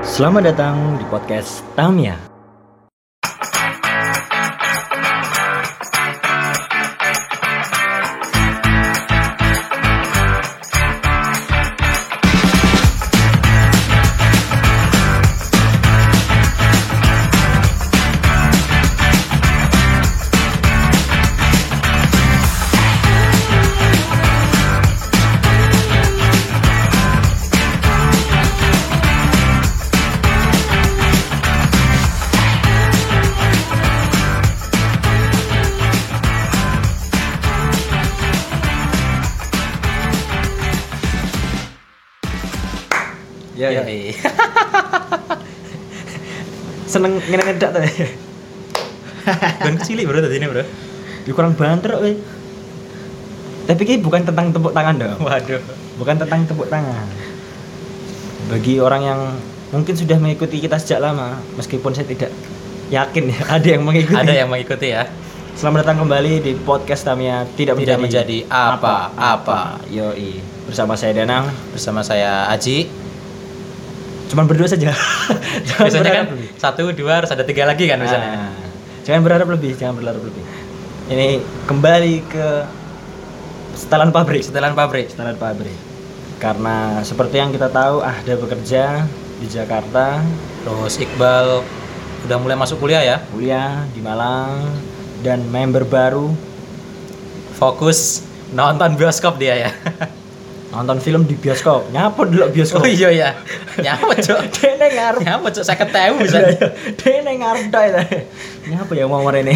Selamat datang di podcast Tamia. Seneng ngene ngedak tuh. Ben kecil bro tadi ini bro. Ya kurang banter kok. weh. Tapi ini bukan tentang tepuk tangan dong. Waduh. Bukan tentang tepuk tangan. Bagi orang yang mungkin sudah mengikuti kita sejak lama, meskipun saya tidak yakin ya ada yang mengikuti. Ada yang mengikuti ya. Selamat datang kembali di podcast Tamia tidak, Tidak menjadi apa-apa. Yoi. Bersama saya Danang. Bersama saya Aji. Cuman berdua saja. Jangan Biasanya kan lebih. satu dua harus ada tiga lagi kan biasanya. Nah, jangan berharap lebih, jangan berharap lebih. Ini kembali ke setelan pabrik. Setelan pabrik. Setelan pabrik. Karena seperti yang kita tahu, ada bekerja di Jakarta, Terus Iqbal udah mulai masuk kuliah ya. kuliah di Malang, dan member baru Fokus nonton bioskop dia ya. nonton film di bioskop. Nyapa dulu bioskop. Oh iya ya. Nyapa cok. Dene ngarep. Nyapa cok saya ketemu bisa. Dene ngarep dah itu. Nyapa ya mau ini?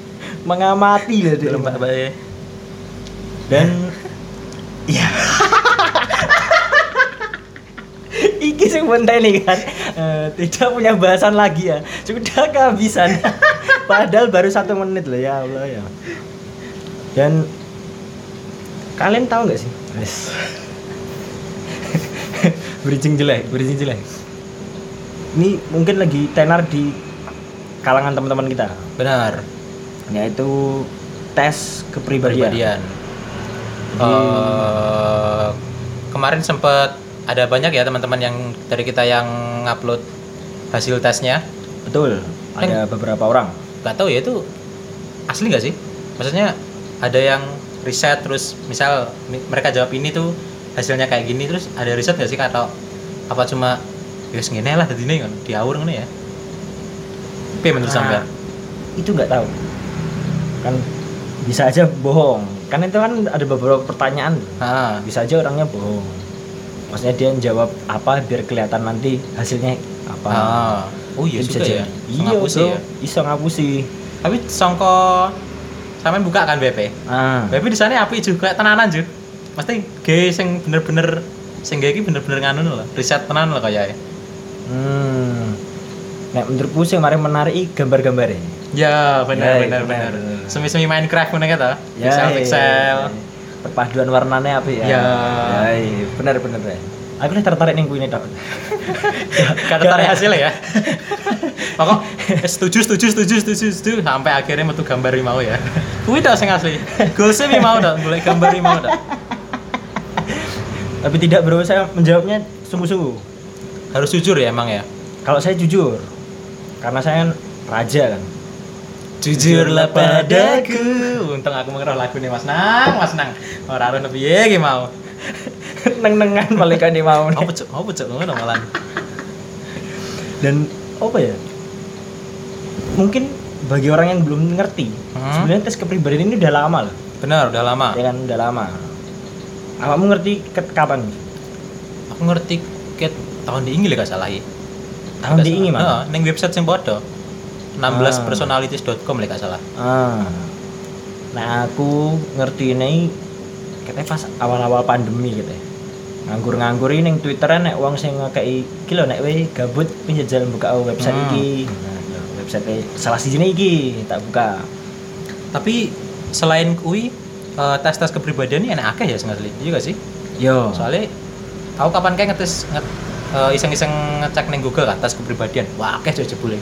Mengamati lah. Lembak bae. dan iya iki sing ini kan eh, tidak punya bahasan lagi ya sudah kehabisan padahal baru satu menit loh ya Allah ya dan kalian tahu nggak sih yes. bridging jelek bridging jelek ini mungkin lagi tenar di kalangan teman-teman kita Benar. yaitu tes kepribadian Kepribadian. Jadi- Eh, kemarin sempat ada banyak ya teman-teman yang dari kita yang ngupload hasil tesnya. Betul, ada beberapa orang. Gak tahu ya itu asli nggak sih? Maksudnya ada yang riset terus misal mi- mereka jawab ini tuh hasilnya kayak gini terus ada riset nggak sih Kak? atau apa cuma ya segini lah tadi ini kan diaur ngono ya. Tapi menurut Nah, sampean Itu nggak tahu. Kan bisa aja bohong. Kan itu kan ada beberapa pertanyaan. Ah, Bisa aja orangnya bohong. Maksudnya dia jawab apa biar kelihatan nanti hasilnya apa. ah. Oh iya Itu juga ya. Iya, Ngapusi bro. ya. Iso ngapusi. Tapi songko sampean buka kan BP. Ah. Tapi di sana api juga tenanan juga. Mesti ge sing bener-bener sing ge iki bener-bener nganu lho, riset tenan lho kaya. Hmm. Nek menurutku sih kemarin menarik gambar-gambarnya. Ya, bener Ya, bener bener. bener. Semi-semi Minecraft ngono gitu. Ya, Pixel iya, pixel. iya. Perpaduan warnanya apa ya? Ya. Ya, iya. bener bener ya. Aku nih tertarik nih kuwi tok. Kata tarik hasilnya ya. Pokok eh, setuju setuju setuju setuju setuju sampai akhirnya metu gambar mau ya. Kuwi tok sing asli. Goalsnya mi mau tok, mulai gambar mau tok. Tapi tidak bro, saya menjawabnya sungguh-sungguh. Harus jujur ya emang ya. Kalau saya jujur, karena saya kan raja kan. Jujurlah padaku. Untung aku mengerti lagu nih Mas Nang, Mas Nang. Ora ora piye ki mau. Neng-nengan paling kan dia mau. nih. Apa cuk? Apa cuk ngono malah. Dan apa ya? Mungkin bagi orang yang belum ngerti, Hmm. sebenarnya tes kepribadian ini udah lama loh. Benar, udah lama. Ya kan udah lama. Kamu ngerti ke- kapan? Aku ngerti ket tahun di Inggris gak salah ya. Tahun di ini mana? Heeh, ning website sing padha. 16personalities.com lek gak salah. Ah. Nah aku ngerti ini katanya pas awal-awal pandemi gitu ya. Nganggur-nganggur ini ning Twitteran nek wong sing ngekei iki lho nek we gabut pinjajal buka website Hmm. iki. Nah, website salah sijine iki tak buka. Tapi selain kui eh, tes-tes kepribadian ini enak akeh ya sing asli. Iya gak sih? Yo. Soalnya aku kapan kayak ngetes nget, eh, iseng-iseng ngecek ning Google kan tes kepribadian. Wah, akeh aja jebule.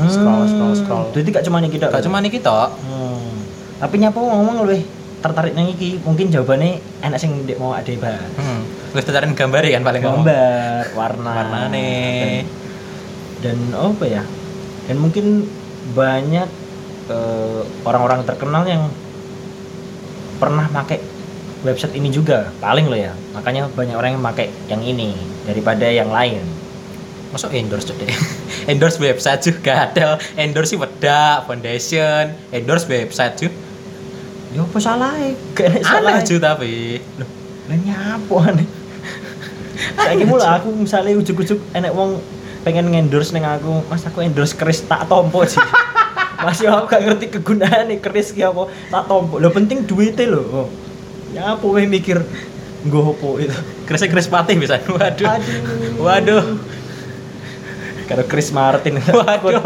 Scroll, scroll, scroll. Jadi gak cuma nih kita. Gak cuma nih kita. Hmm. Tapi nyapa ngomong lebih tertarik nang iki, mungkin jawabannya enak sing ndek mau ade bahas. Hmm. Terus tataran gambar kan paling ngomong. gambar warna Warnane. dan, dan apa ya dan mungkin banyak eh, orang-orang terkenal yang pernah pakai website ini juga paling lo ya makanya banyak orang yang pakai yang ini daripada yang lain Masuk endorse deh. endorse website juga ada. Endorse wedak, foundation, endorse website juga. ya apa salah gak ada salah Aneh cuy tapi. Loh, lah nyapo aneh Saiki mula aku misalnya ujuk-ujuk enek wong pengen endorse neng aku, Mas aku endorse keris tak tompo sih. Masih aku gak ngerti kegunaan nih keris ki apa tak tompo. Lo penting duitnya lo. Oh. Nyapo we mikir nggo opo itu. Kris Kris Patih bisa. Waduh. Aduh. Waduh. Karo Chris Martin. Waduh.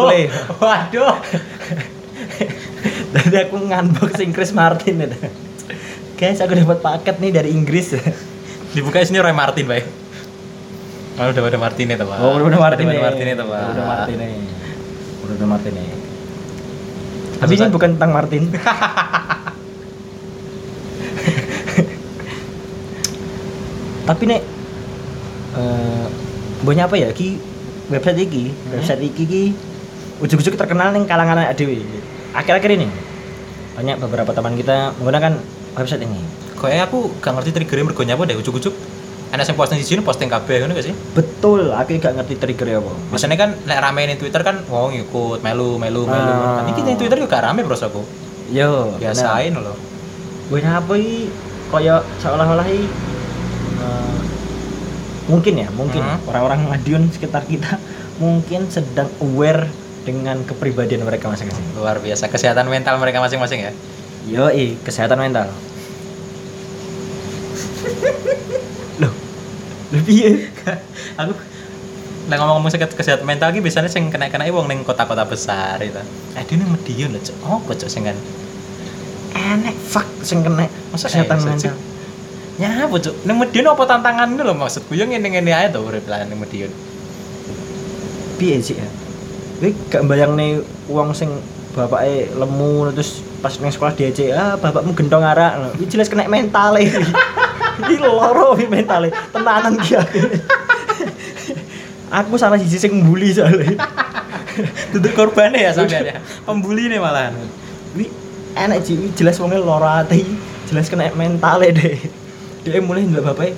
Waduh. Tadi aku unboxing Chris Martin itu. Guys, aku dapat paket nih dari Inggris. Dibuka sini Roy Martin, Pak. Kalau udah ada Martin itu, Pak. Oh, udah Martin Udah Martin itu, Pak. Udah Martin Udah Martin Tapi ini bukan tentang Martin. Tapi nek eh banyak apa ya ki website iki, website iki ki ujug-ujug terkenal nih kalangan anak dewi. Akhir-akhir ini banyak beberapa teman kita menggunakan website ini. Kayaknya aku gak ngerti triggernya mergo nyapa deh ujuk-ujuk. Enak sing posting di sini posting kabeh ngono gak sih? Betul, aku gak ngerti trigger apa. Biasanya kan lek rame di Twitter kan wong ikut melu melu melu. Ah. Nah, ini di Twitter juga rame bros aku. Yo, Biasain loh. Banyak apa i kaya seolah-olah i eh, mungkin ya, mungkin Hmm. orang-orang Madiun sekitar kita mungkin sedang aware dengan kepribadian mereka masing-masing. Luar biasa kesehatan mental mereka masing-masing ya. Yo, kesehatan mental. Ya? aku lek ngomong-ngomong sakit kesehatan mental iki biasanya sing kena-kena wong ning kota-kota besar itu. Eh dia ning Medion lho, Cok. Oh, Cok sing kan. Enek fuck sing kena Masa kesehatan eh, mental. Ya apa Cok? Ning Medion apa tantangannya lho maksudku yo ngene-ngene ae to urip lah ning Medion. Piye sih ya? Gue gak bayang nih uang sing bapaknya lemu terus pas neng sekolah diajak ah bapakmu gendong arak ini jelas kena mental ini ini loro ini mental tenanan dia. Aku salah sisi sing bully soalnya. Duduk korbannya ya sampean ya. Pembuli nih malahan. ini enak ini jelas wongnya loro hati jelas kena mental deh dia mulai ndelok bapaknya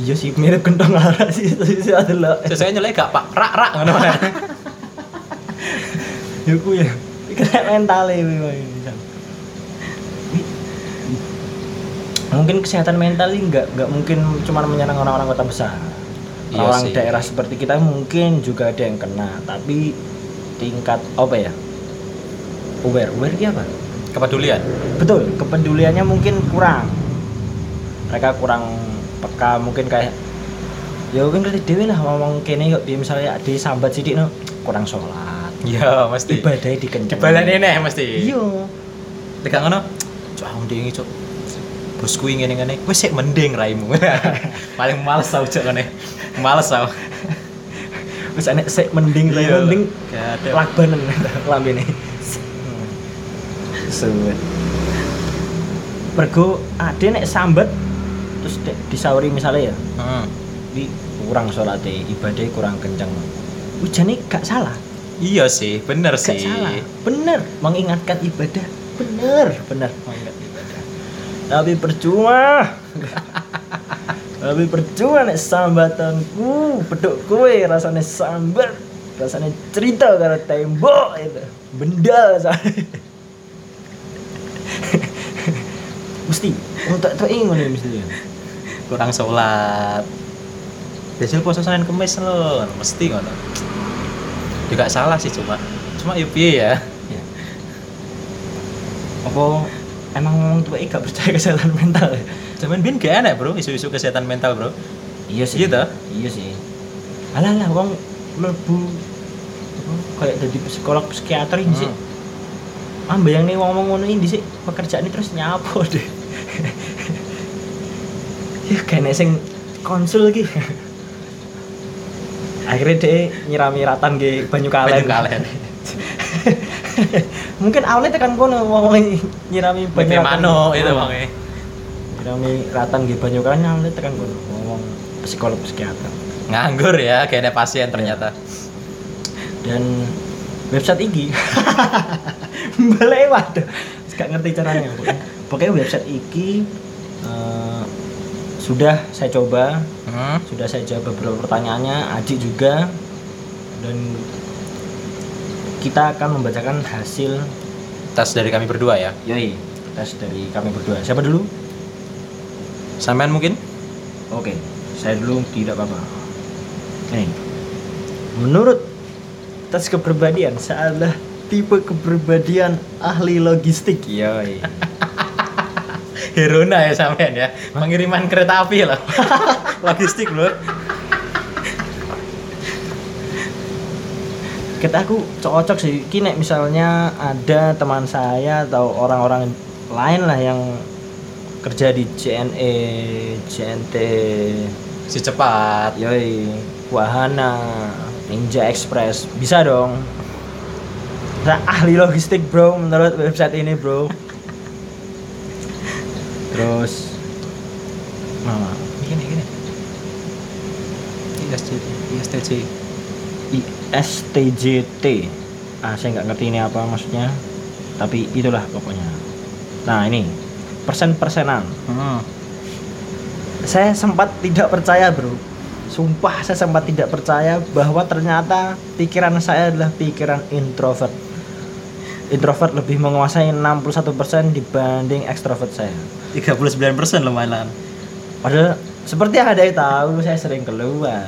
iya sih mirip gendong arak sih sih adalah. Sesuai nyelek gak pak? Rak rak ngono. ya ku ya. Kena mental ya mungkin kesehatan mental ini nggak nggak mungkin cuma menyerang orang-orang kota besar Iya orang sih. daerah seperti kita mungkin juga ada yang kena tapi tingkat apa ya aware aware ki apa Kepedulian. betul kepeduliannya mungkin kurang mereka kurang peka mungkin kayak ya mungkin ngerti dewe lah ngomong kene yuk dia misalnya di sambat sidik no kurang sholat Iya, mesti. ibadahnya dikenceng Dibalani nih mesti. iya Tekan ngono. Cuk, aku ndingi, Cuk. Bosku ingin ngene wis sik mending raimu. Paling males tau cuk ngene. Males tau. wis enek sik mending lah Iya, mending lakbanen lambene suwet mergo ade nek sambat terus dek disauri misalnya ya Hmm. di kurang sholatnya ibadahnya kurang kenceng ujane gak salah Iya sih, bener gak sih. salah bener mengingatkan ibadah bener bener ibadah tapi percuma tapi percuma nek sambatanku peduk kowe rasanya sambat rasanya cerita karo tembok itu benda rasanya mesti untuk tuh ingon ya mesti Kurang sholat. Biasanya puasa Senin Kemis loh, mesti ngono. Juga salah sih cuma. Cuma ya piye ya. Ya. apa emang ngomong tuh gak percaya kesehatan mental ya? Zaman bin gak enak bro, isu-isu kesehatan mental bro. iya sih Iya toh? iya sih alah lah wong mlebu apa, kayak jadi psikolog psikiater ini sih Hmm. ah bayang nih ngomong ngono ini sih pekerjaan ini terus nyapo deh ya kayaknya sing konsul lagi akhirnya dia nyirami ratan ke banyu kalen Banyu kalen. mungkin awalnya tekan kono ngomong nyirami banyu mano itu Oh. bang nyirami ratan ke banyu kalen awalnya tekan kono ngomong psikolog psikiater. Nganggur ya kayaknya pasien ternyata. Dan website iki boleh waduh. Gak ngerti caranya pokoknya, pokoknya website iki eh, sudah saya coba. Hmm. sudah saya jawab beberapa pertanyaannya Aji juga. Dan kita akan membacakan hasil tes dari kami berdua ya? Yoi tes dari kami berdua. Siapa dulu? Sampean mungkin? Oke saya dulu tidak apa-apa. Nih menurut tes kepribadian saya adalah tipe kepribadian ahli logistik. Yoi. Herona ya sampean ya. Pengiriman kereta api loh. Logistik bro kita aku cocok sih kini misalnya ada teman saya atau orang-orang lain lah yang kerja di JNE, JNT, si cepat yoi, Wahana, Ninja Express, bisa dong. Saya ahli logistik bro menurut website ini bro. Terus, nah, gini gini ISTJ ISTJ ISTJT. Ah, saya nggak ngerti ini apa maksudnya. Tapi itulah pokoknya. Nah, ini persen-persenan. hmm. Saya sempat tidak percaya, Bro. Sumpah saya sempat tidak percaya bahwa ternyata pikiran saya adalah pikiran introvert. Introvert lebih menguasai 61% dibanding ekstrovert saya. 39% loh malah Padahal seperti yang ada yang tahu saya sering keluar,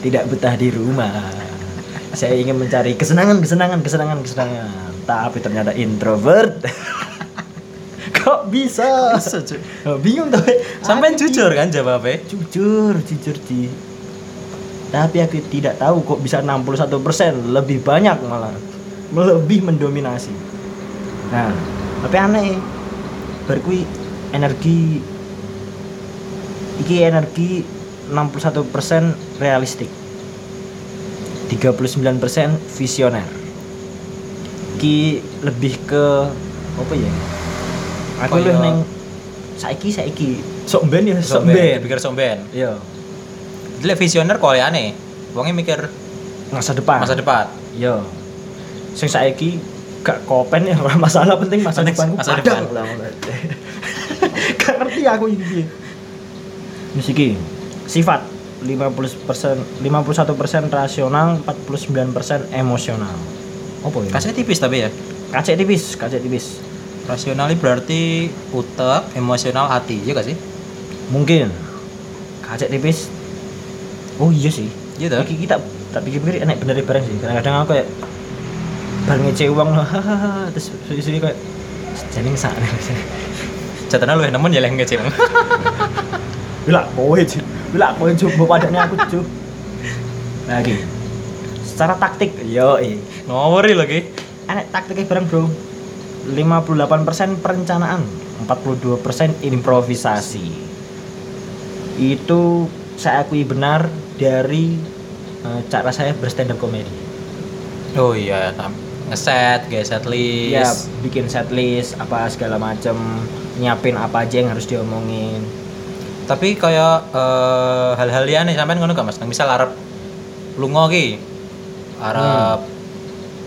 tidak betah di rumah. Saya ingin mencari kesenangan, kesenangan, kesenangan, kesenangan. Tapi ternyata introvert. Kok bisa? Bisa, cuy. Oh, bingung sampean Aku jujur kan jawabnya Jujur, jujur Ci. Tapi aku tidak tahu kok bisa 61% lebih banyak malah. Lebih mendominasi. Nah, tapi aneh. Berkui energi iki energi 61% realistik. 39% visioner. Ki lebih ke apa ya? Aku lebih neng saiki saiki sok ben ya sok somben ben. pikir somben Iya, dia visioner kok ya aneh wongnya mikir masa depan. masa depan Iya. Sing saiki gak kopen ya ora masalah penting masa depanku masa depan. gak ngerti aku ini. piye. Wis iki sifat 50% 51% rasional, 49% emosional. Apa ya? kasih tipis tapi ya Kacek tipis, kacek tipis. rasional berarti utek emosional hati ya gak sih Mungkin kacek tipis. Oh iya sih. gitu Iki kita tak pikir-pikir enak bener bareng sih. Kadang-kadang aku kayak bareng ngece uang loh, hahaha, terus suwi kayak jeneng sak. catatan lu nemen ya yang ngecil Bila kowe cuy. Bila kowe coba padanya aku cuy. Lagi. Secara taktik, yo ngawuri lagi Enak taktiknya bareng bro. 58% perencanaan, 42% improvisasi. Itu saya akui benar dari eh, cara saya berstand up comedy. oh iya ngeset guys set list Ya, bikin setlist apa segala macem, nyiapin apa aja yang harus diomongin. Tapi kayak eh, hal-hal liane sampean ngono gak mas Nang misal arep lunga ki arep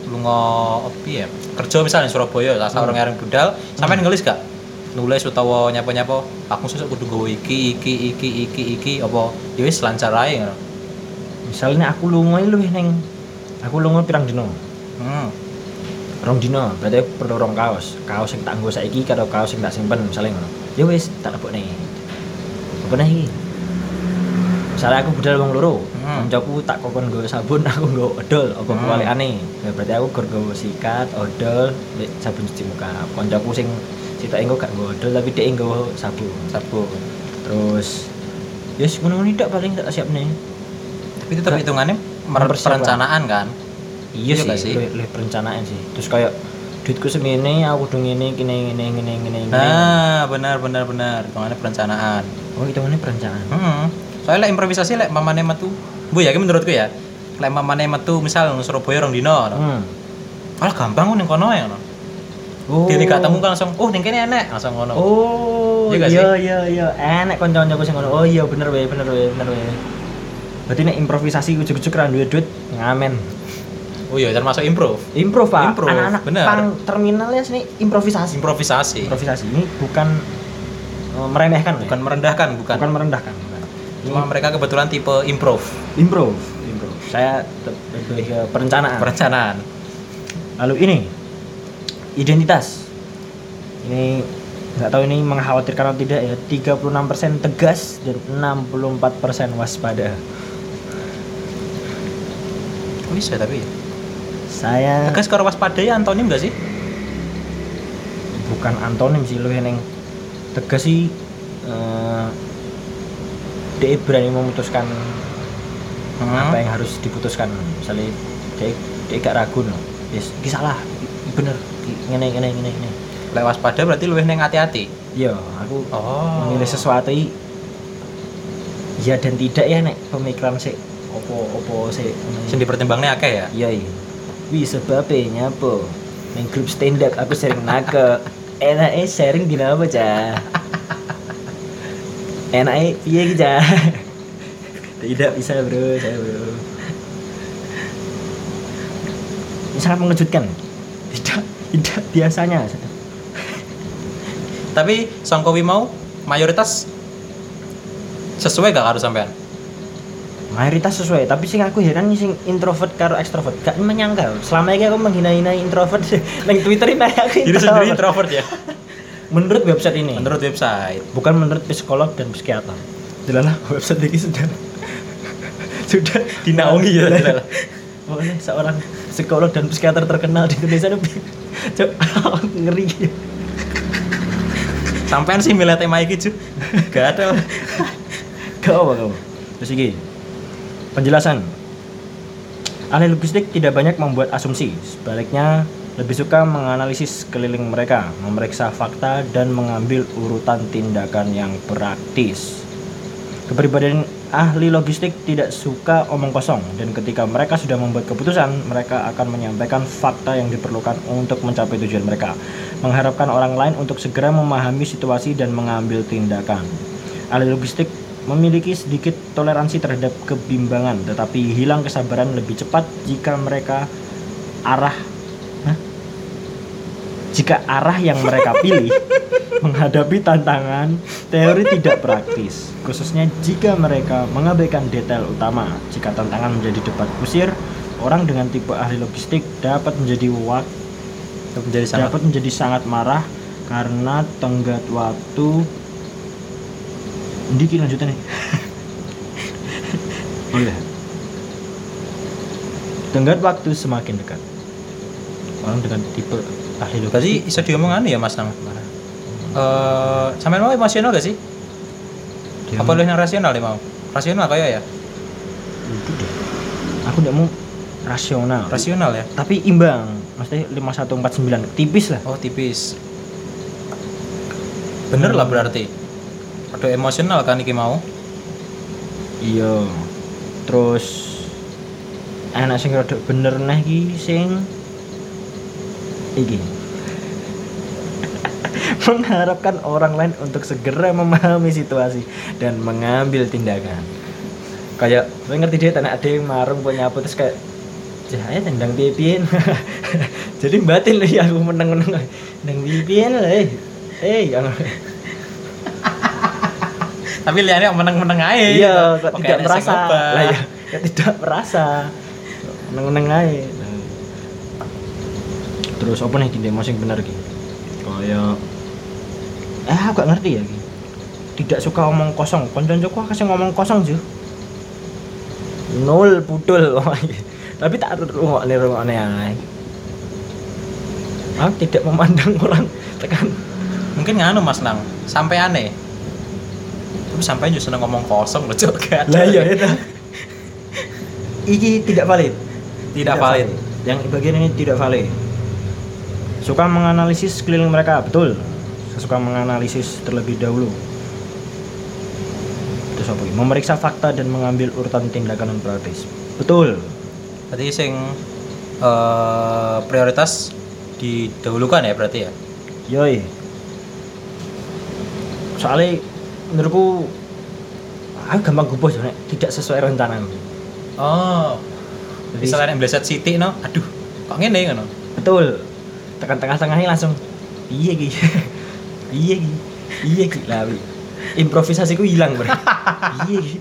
lunga apa ya kerja misalnya Surabaya lah Hmm. orang areng budal sampean ngelis gak nulis utawa nyapa-nyapa aku sesuk kudu nggawa iki iki iki iki iki apa ya wis lancar ae ngono Misalnya aku lunga lu neng, aku lunga pirang dino. hmm. Rong dino, berarti perlu rong kaos. Kaos yang tak nggo saiki karo kaos yang tak simpen misalnya ngono. Ya wis tak lebokne. Apa nih iki? Misalnya aku budal wong loro, Hmm. kancaku tak kokon nggo sabun, aku nggo odol, apa Hmm. kewalikane. Ya berarti aku gur nggo sikat, odol, sabun cuci muka. Kancaku sing sitok engko gak nggo odol tapi dhek nggo sabun. sabun Terus Yes, ngono-ngono tok paling tak siap nih. tapi tetap hitungannya perencanaan kan Iya Iya sih, sih? lebih, lebih perencanaan sih. Terus kayak duitku segini, aku udah ngene, gini, gini, gini, gini, gini. nah benar benar benar hitungannya perencanaan Oh, itu mana perencanaan? Hmm. Soalnya lek improvisasi lek mamane metu. Bu ya, menurutku ya. Lek mamane metu misal nang Surabaya rong dino. no. Hmm. Malah gampang ning kono ya no. Oh. Diri gak temu kan langsung, oh ning kene enek langsung ngono. Oh, Iya gak iya iya iya. Enek kanca-kancaku sing ngono. Oh iya bener wae, bener wae, bener wae. Berarti nek improvisasi ujug-ujug ra duwe duit ngamen. oh iya termasuk improv Improv, Pak. Improv, Anak-anak bener. pang terminalnya sini improvisasi. improvisasi Improvisasi ini bukan meremehkan, bukan merendahkan bukan, bukan merendahkan. cuma mereka kebetulan tipe improv improv, improv. Saya lebih ke perencanaan. perencanaan Lalu ini identitas. Ini nggak tahu ini mengkhawatirkan atau tidak ya. 36% tegas dan 64% waspada. Bisa tapi ya Saya tegas karo waspada ya antonim gak sih bukan antonim sih lu yang tegas sih eh, dia berani memutuskan apa yang harus diputuskan. Misalnya dia dia gak ragu no. Yes salah bener i- ngene ngene ngene ngene. Lek waspada berarti luwih neng hati-hati? Iya aku oh. memilih sesuatu ya dan tidak ya nek pemikiran sih opo opo sih sing dipertimbangnya akeh ya? Iya iya. Wih sebabnya nyapa neng grup stand up aku sering nake enaknya sharing di apa cah enaknya piye ki cah tidak bisa bro saya bro. Ini sangat mengejutkan. Tidak tidak biasanya. Tapi songkowi mau mayoritas sesuai gak harus sampean mayoritas sesuai tapi sing aku heran sing introvert karo extrovert gak menyangka selama ini aku menghina-hina introvert neng twitter ini aku diri sendiri introvert ya? Menurut website ini? Menurut website. Bukan menurut psikolog dan psikiater. Jelalah website ini sudah sudah Dinaungi ya, Lah, jelalah. Pokoknya seorang psikolog dan psikiater terkenal di Indonesia itu Cuk, ngeri. Sampean sih milih tema iki Ju gak ada Gak apa kamu terus ini penjelasan ahli logistik tidak banyak membuat asumsi sebaliknya lebih suka menganalisis keliling mereka, memeriksa fakta, dan mengambil urutan tindakan yang praktis. Kepribadian ahli logistik tidak suka omong kosong dan ketika mereka sudah membuat keputusan, mereka akan menyampaikan fakta yang diperlukan untuk mencapai tujuan mereka, mengharapkan orang lain untuk segera memahami situasi dan mengambil tindakan. Ahli logistik memiliki sedikit toleransi terhadap kebimbangan, tetapi hilang kesabaran lebih cepat jika mereka arah Hah? jika arah yang mereka pilih menghadapi tantangan teori tidak praktis, khususnya jika mereka mengabaikan detail utama. Jika tantangan menjadi debat kusir, orang dengan tipe ahli logistik dapat menjadi wak menjadi sangat dapat menjadi sangat marah karena tenggat waktu ini ki lanjutan nih oh iya tenggat waktu semakin dekat. Orang dengan tipe ahli logistik. Bisa diomong anu ya Mas Nang eh sampean mau emosional gak sih? Dia apa lu yang rasional deh mau? Rasional kayak ya? Itu deh. aku tidak mau rasional. Rasional ya? Tapi imbang. Maksudnya 5149 tipis lah. Oh tipis. Bener lah berarti ada emosional kan iki mau? Iya. Terus anak sing rada bener neh iki sing iki. Mengharapkan orang lain untuk segera memahami situasi dan mengambil tindakan. Kayak gue ngerti dia tanah ada yang marung punya apa terus kayak cahaya tendang piye jadi batin lah ya aku menang menang tendang piye lah eh eh yang tapi lihatnya meneng-meneng aja iya kok Oke, tidak merasa. lah ya kok tidak merasa. Meneng-meneng aja. Terus apa nih tidak masing bener gitu kayak eh aku gak ngerti ya Ki. tidak suka omong kosong. Konco aku kasih ngomong kosong ju. Nol pudul tapi tak rungok nih rungok nih aku tidak memandang orang tekan. Mungkin nganu Mas Nang. Sampai aneh tapi sampai justru ngomong kosong loh Cok. Ada. lah iya itu iki tidak valid. Tidak valid. yang bagian ini tidak valid. Suka menganalisis sekeliling mereka betul. Suka menganalisis terlebih dahulu. Terus apa memeriksa fakta dan mengambil urutan tindakan yang praktis. Betul. Berarti sing eh, prioritas didahulukan ya berarti ya? Yoi. Soalnya menurutku aku gampang guboh ya, nek tidak sesuai rencana. Oh. Jadi- misalnya yang belajar Siti no? Aduh kok ngene ngono? Betul. Tekan tengah-tengahnya langsung iya ki iya ki iya ki lah improvisasiku hilang bro iya ki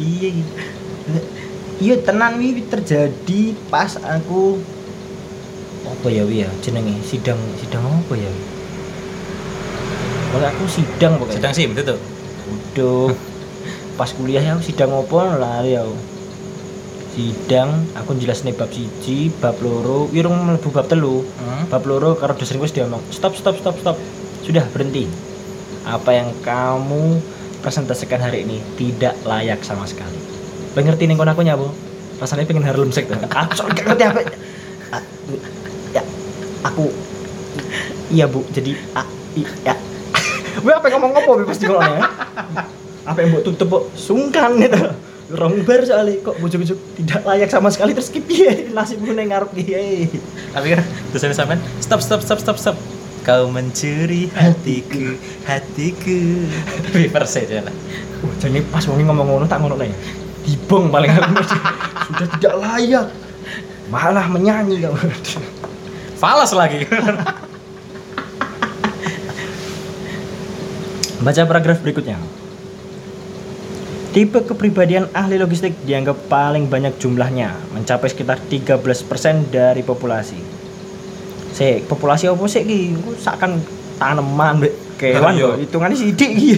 iya ki iya tenan wi terjadi pas aku apa ya wi ya jenenge? Sidang sidang apa ya wi Pokoknya aku sidang pokoknya. Sedang sim itu tuh Udah. Pas kuliah ya aku sidang apa? Lari aku. Sidang aku jelasne bab siji bab loro. Wirung mlebu bab telu. Hmm. bab loro karo dosenku wis diomong stop stop stop stop. Sudah berhenti. Apa yang kamu presentasikan hari ini tidak layak sama sekali. Lo ngerti nih kon aku nyabu rasanya pengen harlem sek tuh kacau gak ngerti apa? Ya aku iya bu. Jadi ah, iya gue apa ngomong apa pasti kalau ya? Apa yang buat tutup bu sungkan gitu. Rong bar soalnya kok bujuk-bujuk tidak layak sama sekali terus skip ya nasib gue ngarep dia tapi kan dosen sampean stop stop stop stop stop. Kau mencuri hatiku hatiku. Reverse aja lah Wah, jadi pas wongi ngomong ngono tak ngono nih. Dibong paling aku sudah tidak layak. Malah menyanyi kamu. falas lagi Baca paragraf berikutnya. Tipe kepribadian ahli logistik dianggap paling banyak jumlahnya, mencapai sekitar 13% dari populasi. Se, populasi apa sih ki? Ku seakan tanaman mbek kewan Iya. kok. Hitungannya sidik ki.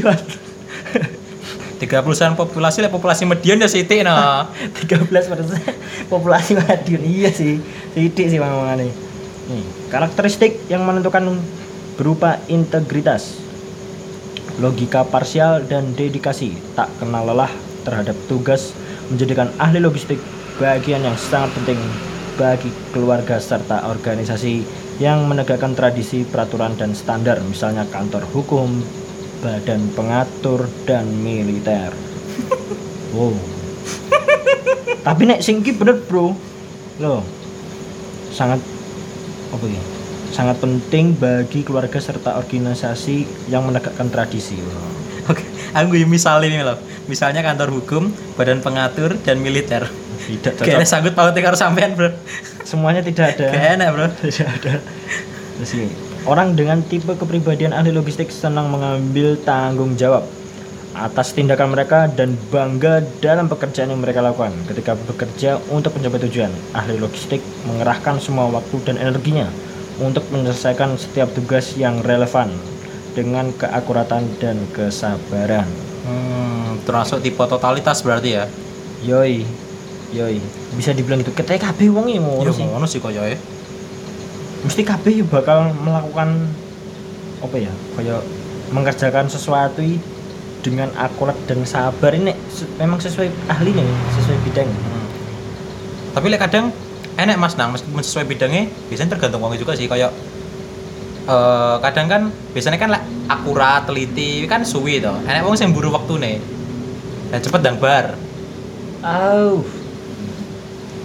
30 populasi lah populasi median ya Siti no 13 persen populasi Madiun iya sih sidik sih mamane nih karakteristik yang menentukan berupa integritas logika parsial dan dedikasi tak kenal lelah terhadap tugas menjadikan ahli logistik bagian yang sangat penting bagi keluarga serta organisasi yang menegakkan tradisi peraturan dan standar misalnya kantor hukum badan pengatur dan militer. Wow. Tapi nek sing ki bener bro. Loh sangat apa ya sangat penting bagi keluarga serta organisasi yang menegakkan tradisi. Oke aku gue misal ini loh. Misalnya kantor hukum badan pengatur dan militer. Tidak kayaknya cocok sanggup pautnya karo sampean bro. Semuanya tidak ada. Kayak enak bro. Tidak ada. Terus ini, orang dengan tipe kepribadian ahli logistik senang mengambil tanggung jawab atas tindakan mereka dan bangga dalam pekerjaan yang mereka lakukan. Ketika bekerja untuk mencapai tujuan ahli logistik mengerahkan semua waktu dan energinya untuk menyelesaikan setiap tugas yang relevan dengan keakuratan dan kesabaran. Hmm, termasuk tipe totalitas berarti ya? Yoi yoi. Bisa dibilang itu ketika KB wong ya ngono ya sih. ngono sih koyo mesti KB bakal melakukan apa ya kayak mengerjakan sesuatu dengan akurat dan sabar. Ini memang sesuai ahli nih sesuai bidang. Hmm. Tapi lek kadang enek Mas Nang meskipun sesuai bidangnya biasanya tergantung wong juga sih kayak eh kadang kan biasanya kan lek akurat teliti kan suwi to. Enek wong sing buru waktu nih. Dan cepet dan bar. oh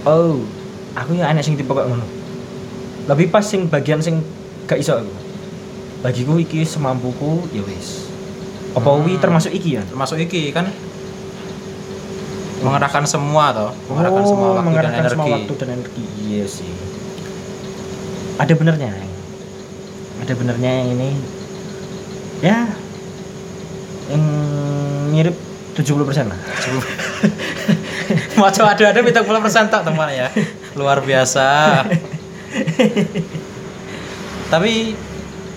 oh aku ya anak sing tipe kayak ngono lebih pas sing bagian sing gak iso aku bagiku iki semampuku ya wis apa Hmm. wi termasuk iki ya Termasuk iki kan mengerahkan semua toh, mengerahkan oh, semua waktu dan mengerahkan energi. semua waktu dan energi iya sih ada benernya ada benernya yang ini ya yang mirip 70% lah Mau coba ada ada minta puluh persen tak teman ya. Luar biasa. Tapi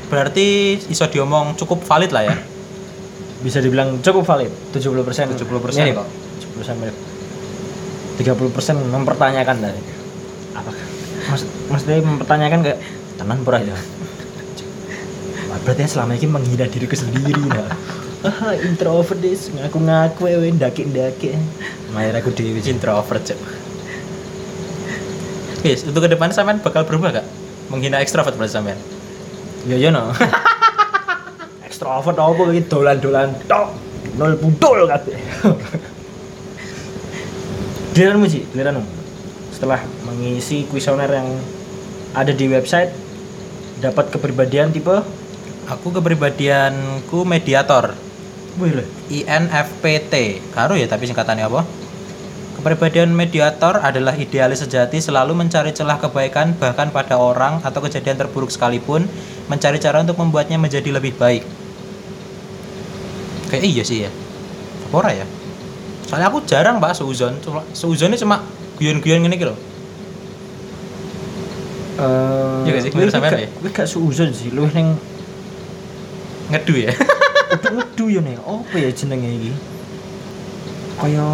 berarti iso diomong cukup valid lah ya. bisa dibilang cukup valid 70% 70% mirip kok. 70% mirip 30% mempertanyakan tadi. Apa? Mas maksudnya mempertanyakan kayak tenan pura ya? Berarti selama ini menghina diriku sendiri nah ah introvert des ngaku ngaku ewe ndaki ndaki mayar aku dewi sih introvert cek Guys, untuk ke depan sampean bakal berubah gak? Menghina ekstrovert berarti sampean. ya ya no. Ekstrovert apa iki dolan-dolan tok. Nol budol kabeh Giliranmu sih, giliranmu. Setelah mengisi kuesioner yang ada di website, dapat kepribadian tipe Aku kepribadianku mediator. Wih. INFPT. Karo ya tapi singkatannya apa? Kepribadian mediator adalah idealis sejati selalu mencari celah kebaikan bahkan pada orang atau kejadian terburuk sekalipun mencari cara untuk membuatnya menjadi lebih baik. Kayak iya sih ya. Apa ya? Soalnya aku jarang Pak seuzon, cuma seuzonnya cuma guyon-guyon ngene lho. Eh, Iya gak sih? Menurut sampean ya? kowe gak suuzon sih, lu ning Ngedu ya. udah ngedu ya nih. Apa ya jenenge iki? Kaya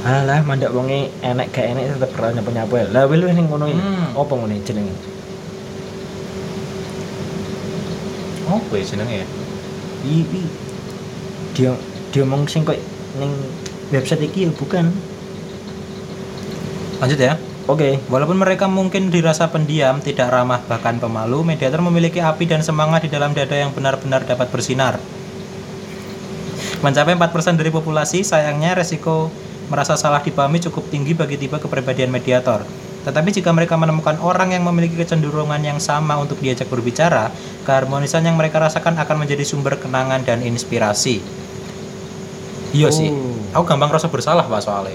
Alah, mandak wonge enek gak enek tetep ora nyapa-nyapa. ya. Lah kowe lu ning ngono iki. Hmm. Apa ngono jenenge? Oh, ya jenenge ya. Iki dia dia ngomong sing kok ning website iki ya bukan. Lanjut ya. Oke. Walaupun mereka mungkin dirasa pendiam, tidak ramah, bahkan pemalu, mediator memiliki api dan semangat di dalam dada yang benar-benar dapat bersinar. Mencapai 4% dari populasi, sayangnya resiko merasa salah dipahami cukup tinggi bagi tipe kepribadian mediator. Tetapi jika mereka menemukan orang yang memiliki kecenderungan yang sama untuk diajak berbicara, keharmonisan yang mereka rasakan akan menjadi sumber kenangan dan inspirasi. Iya sih, Oh. aku gampang rasa bersalah pak soalnya.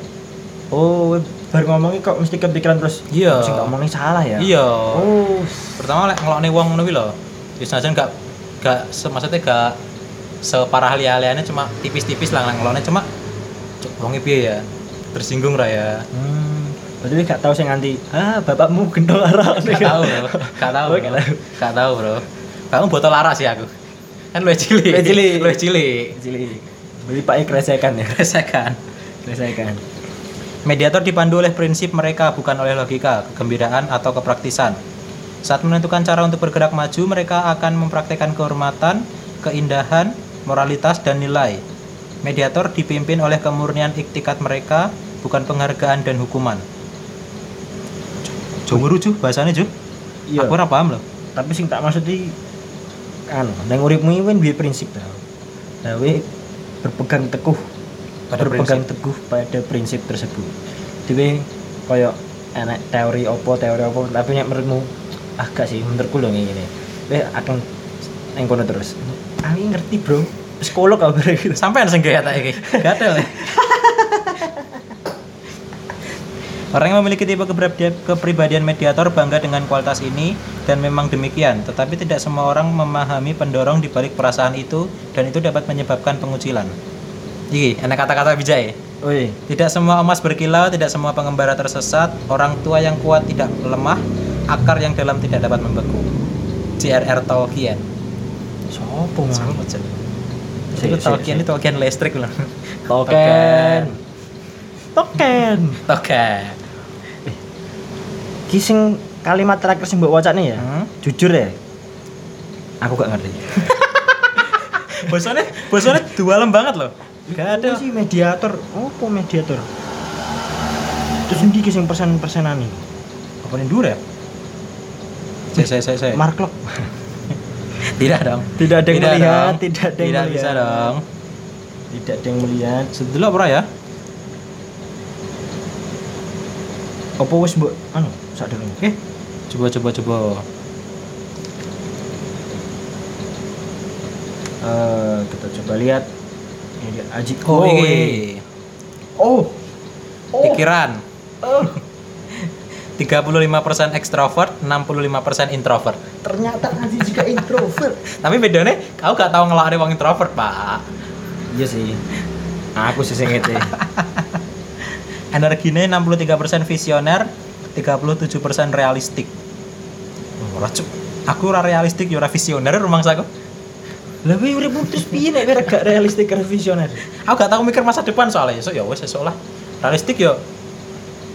Oh, baru ngomongnya kok mesti kepikiran terus. Iya. Sing tak omongin salah ya. Iya. Oh, pertama lek ngelokne wong ngono kuwi lho wis senajan gak gak se, maksudnya gak separah liane cuma tipis-tipis lah ngelokne cuma wonge piye ya tersinggung ra ya Hmm, berarti gak tahu sing nganti ah bapakmu gendong arah. gak tahu bro gak tahu Oh, bro. gak tahu. bro kamu botol lara sih aku kan lu cilik Luwih cilik. lu cilik Beli pak kresekan ya. Rasakan. Kresekan. Mediator dipandu oleh prinsip mereka bukan oleh logika, kegembiraan atau kepraktisan. Saat menentukan cara untuk bergerak maju, mereka akan mempraktekkan kehormatan, keindahan, moralitas, dan nilai. Mediator dipimpin oleh kemurnian iktikat mereka, bukan penghargaan dan hukuman. Jumuru ju, bahasanya ju. Iya. Aku ora paham loh. Tapi sing tak maksud iki kan nang uripmu iki prinsip ta. Nah, berpegang teguh Pada berpegang teguh pada prinsip tersebut. Dewe kaya enek teori opo teori opo tapi nek menurutmu ah gak sih menurutku lho ngene. Kowe akan nang kono terus. Aku ngerti, Bro. Psikolog kau gitu. Sampai sing gaya tak iki. Gatel. ya. Orang yang memiliki tipe kepribadian, mediator bangga dengan kualitas ini dan memang demikian, tetapi tidak semua orang memahami pendorong di balik perasaan itu dan itu dapat menyebabkan pengucilan. Iki, enak kata-kata bijak ya. Oi, Tidak semua emas berkilau, tidak semua pengembara tersesat, orang tua yang kuat tidak lemah, akar yang dalam tidak dapat membeku. J.R.R. Tolkien. sopo mang? Si- Itu si- Tolkien itu Tolkien listrik loh. Token. Token. Tolkien. Ki sing kalimat terakhir sing mbok wacane ya. Hmm? Jujur ya. Aku gak ngerti. Bosannya, bosannya dualem banget loh. Gak ada. Sih mediator. Apa mediator? Terus ndi ki sing persen-persenan iki? Apa dulu ya? Saya, saya, saya, saya. Mark Lock. Tidak dong. Tidak ada yang Tidak melihat, dong. tidak ada yang Tidak melihat. bisa dong. Tidak ada yang melihat. Sedelok apa ya? Apa wis mbok anu sak durung. Oke. Coba, coba, coba. Eh, kita coba lihat. Ini dia Aji. Oh, ini. ini. Oh. Oh. Pikiran. Oh. 35% ekstrovert, 65% introvert. Ternyata Aji juga introvert. Tapi bedanya, kau gak tahu ngelakoni wong introvert, Pak. iya sih. Aku sih sing ngete. Energinya 63% visioner, 37% realistik. Oh, ora, Cuk. Aku ora realistik, ya ora visioner rumangsaku. Lah kowe uripmu terus piye nek kowe gak realistik karo visioner? Aku gak tahu mikir masa depan soalnya. So ya wes esuk lah. Realistik ya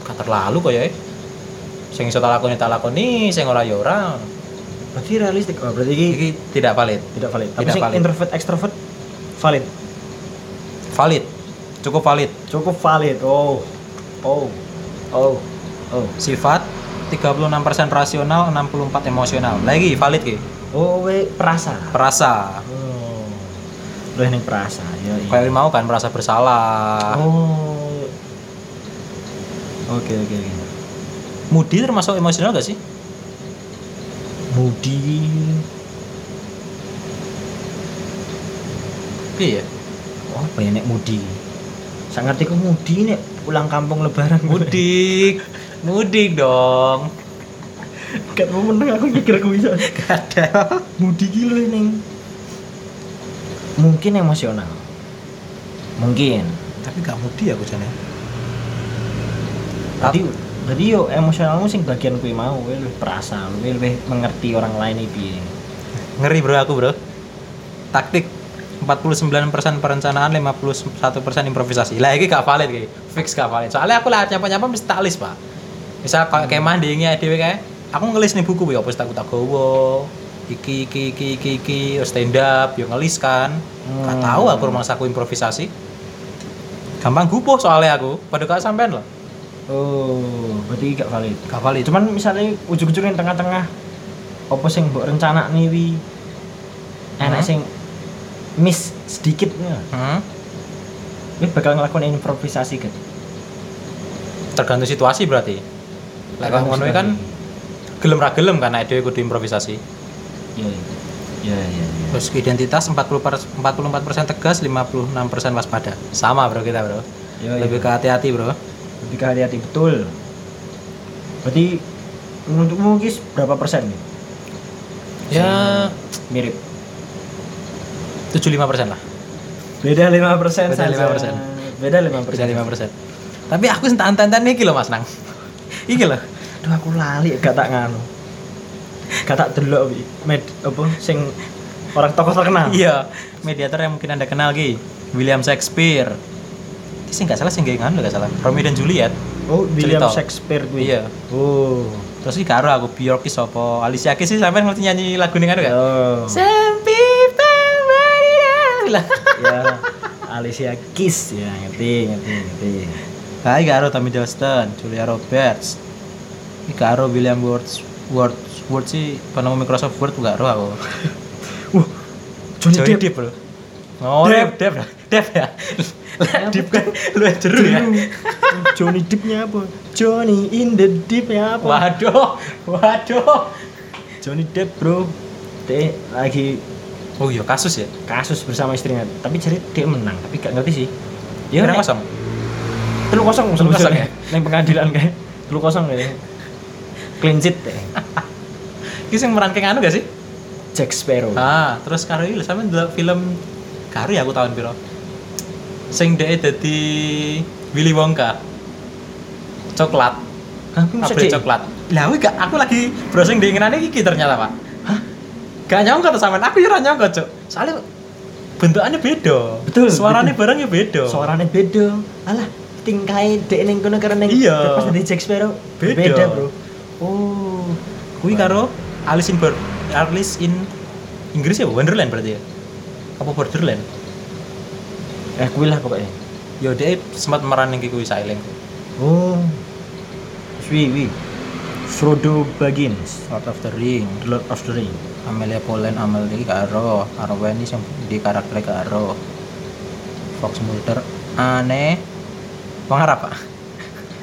gak terlalu kok ya. Sing iso tak lakoni tak lakoni, sing ora ya ora. Berarti realistik. Oh, berarti iki Iki tidak valid. tidak valid. Tapi Tidak sing valid. introvert extrovert valid. Valid. Cukup valid. Cukup valid. Oh. Oh. Oh oh. sifat 36% rasional 64 emosional. Lagi valid ki oh we, perasa. Perasa. Oh. Lu yang perasa ya iya. kayak mau kan merasa bersalah. Oh. Oke okay, oke. Okay. Mudi termasuk emosional gak sih? Mudi. Iya. Oh banyak nek Mudi? Sangat ngerti kok mudi nih pulang kampung lebaran. Mudik. Mudik dong. Gak mau meneng aku mikir aku bisa. Kadang. Mudi gila ning. Mungkin emosional. Mungkin. Tapi gak mudi aku jane. Tadi jadi yo emosionalmu sing bagian kuwi mau, kowe lebih perasa, kowe lebih mengerti orang lain iki piye. Ngeri bro aku bro. Taktik 49% perencanaan, 51% improvisasi. Lah iki gak valid iki. Fix gak valid. Soalnya aku lah nyapa-nyapa mesti tak list, Pak. Misal kayak kayak mandingi dhewe kayak aku ngelis nih buku ya apa tak tak gowo. Iki iki iki iki iki stand up yo ngelis kan. Gak Hmm. tahu aku rumah aku improvisasi. Gampang gupuh soalnya aku. Pada gak sampean loh. Oh, berarti gak valid. Gak valid. Cuman misalnya ujung-ujung yang tengah-tengah apa sing mbok rencana nih wi enak Hmm. sing miss sedikit ya. Hmm? Kowe bakal ngelakuin improvisasi kan? Tergantung situasi berarti. Lah kalau ngono kan gelem ra gelem kan nek dhewe kudu improvisasi. Iya. Iya, iya, iya. Terus identitas 40 per, 44% tegas, 56% waspada. Sama bro kita bro. Iya. Lebih ke hati-hati bro. Lebih ke hati-hati betul. Berarti menurutmu guys berapa persen nih? Ya Mirip. 75% lah. Beda 5 persen Beda saja. 5%. Beda 5 Bisa persen. 5%. Tapi aku sentan-tantan iki lho Mas Nang. iki lho. Aduh aku lali gak tak nganu. Gak tak delok. Med apa sing orang tokoh terkenal. Iya, mediator yang mungkin Anda kenal Ki. William Shakespeare. Ini sih nggak salah sih nggak nggak salah. Romeo dan Juliet. Oh, William Cerita. Shakespeare kuwi. Iya. Oh. Terus iki karo aku Bjork ki sapa? Alicia Keys sih sampean ngerti nyanyi lagu ning anu gak? Oh. Some people ready to- ya. Alicia Keys ya, ngerti, ngerti, ngerti. Iki karo Tommy Johnston, Julia Roberts. Karo William Words Words Words sih penemu Microsoft Word gak karo aku. Wah, Johnny, Johnny Depp. Depp bro. Oh, Depp. Depp, Depp, Depp ya. Depp kan lu yang jeru ya. Johnny Depp-nya apa? Johnny in the Deep-nya apa? Waduh, waduh. Johnny Depp, Bro. Dia lagi Oh iya kasus ya. kasus bersama istrinya, tapi jadi dia menang, tapi gak ngerti sih. Ya, Kira nek- kosong. Telu kosong Telu kosong sebetulnya. Neng pengadilan kayak telu kosong kayak. Clean sheet deh. Iki sing meranking anu gak sih? Jack Sparrow. Ah, terus karo iki lho sampe ndelok film karo ya aku tahun piro. Sing dhek dadi Willy Wonka. Coklat, pabrik coklat. Lah gak aku lagi browsing di ngenane iki ternyata, Pak. Hah? Gak nyangka tuh sampean, aku ya nyangka, Cuk. Soalnya bentukannya beda. Betul, Suaranya betul. barangnya beda. Suaranya beda. Alah, tingkai dek ning kono karena Iya. pas dari Jack Sparrow Beda. Bro. Oh, Kuwi karo Alice in Ber Alice in Inggris ya Wonderland berarti ya. Apa Borderland? eh kuwi lah pokoknya. Ya dia sempat meranin kuwi Sailing. Oh. Wi wi. Frodo Baggins, Lord of the Ring. The Lord of the Ring. Amelia Polen Amelie karo Arwen ini yang di karakter karo Fox Mulder aneh Wong Arab Pak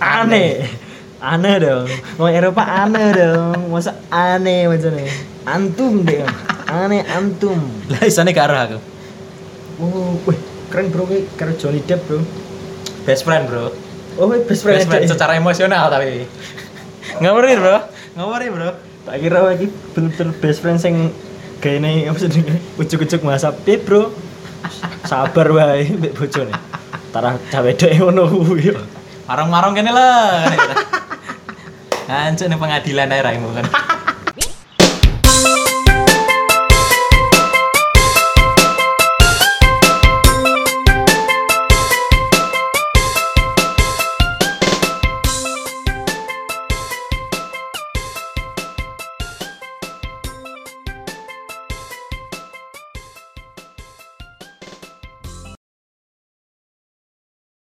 Aneh. Aneh dong. Mau Eropa aneh dong. Masa aneh macamnya. Antum deh. Aneh antum. lah isane karo aku Oh, wih, keren bro, wih, karo Johnny Depp bro. best friend bro Oh, wih, best friend. best friend secara emosional tapi ngawuri bro ngawuri bro Tak kira lagi bener-bener best friend sing kayak ini apa sih ujuk-ujuk masa pip bro. Sabar wae mbek bojone. Tarah cawe dek ngono kuwi. marong-marong kene lah Hancur nih pengadilan daerah kan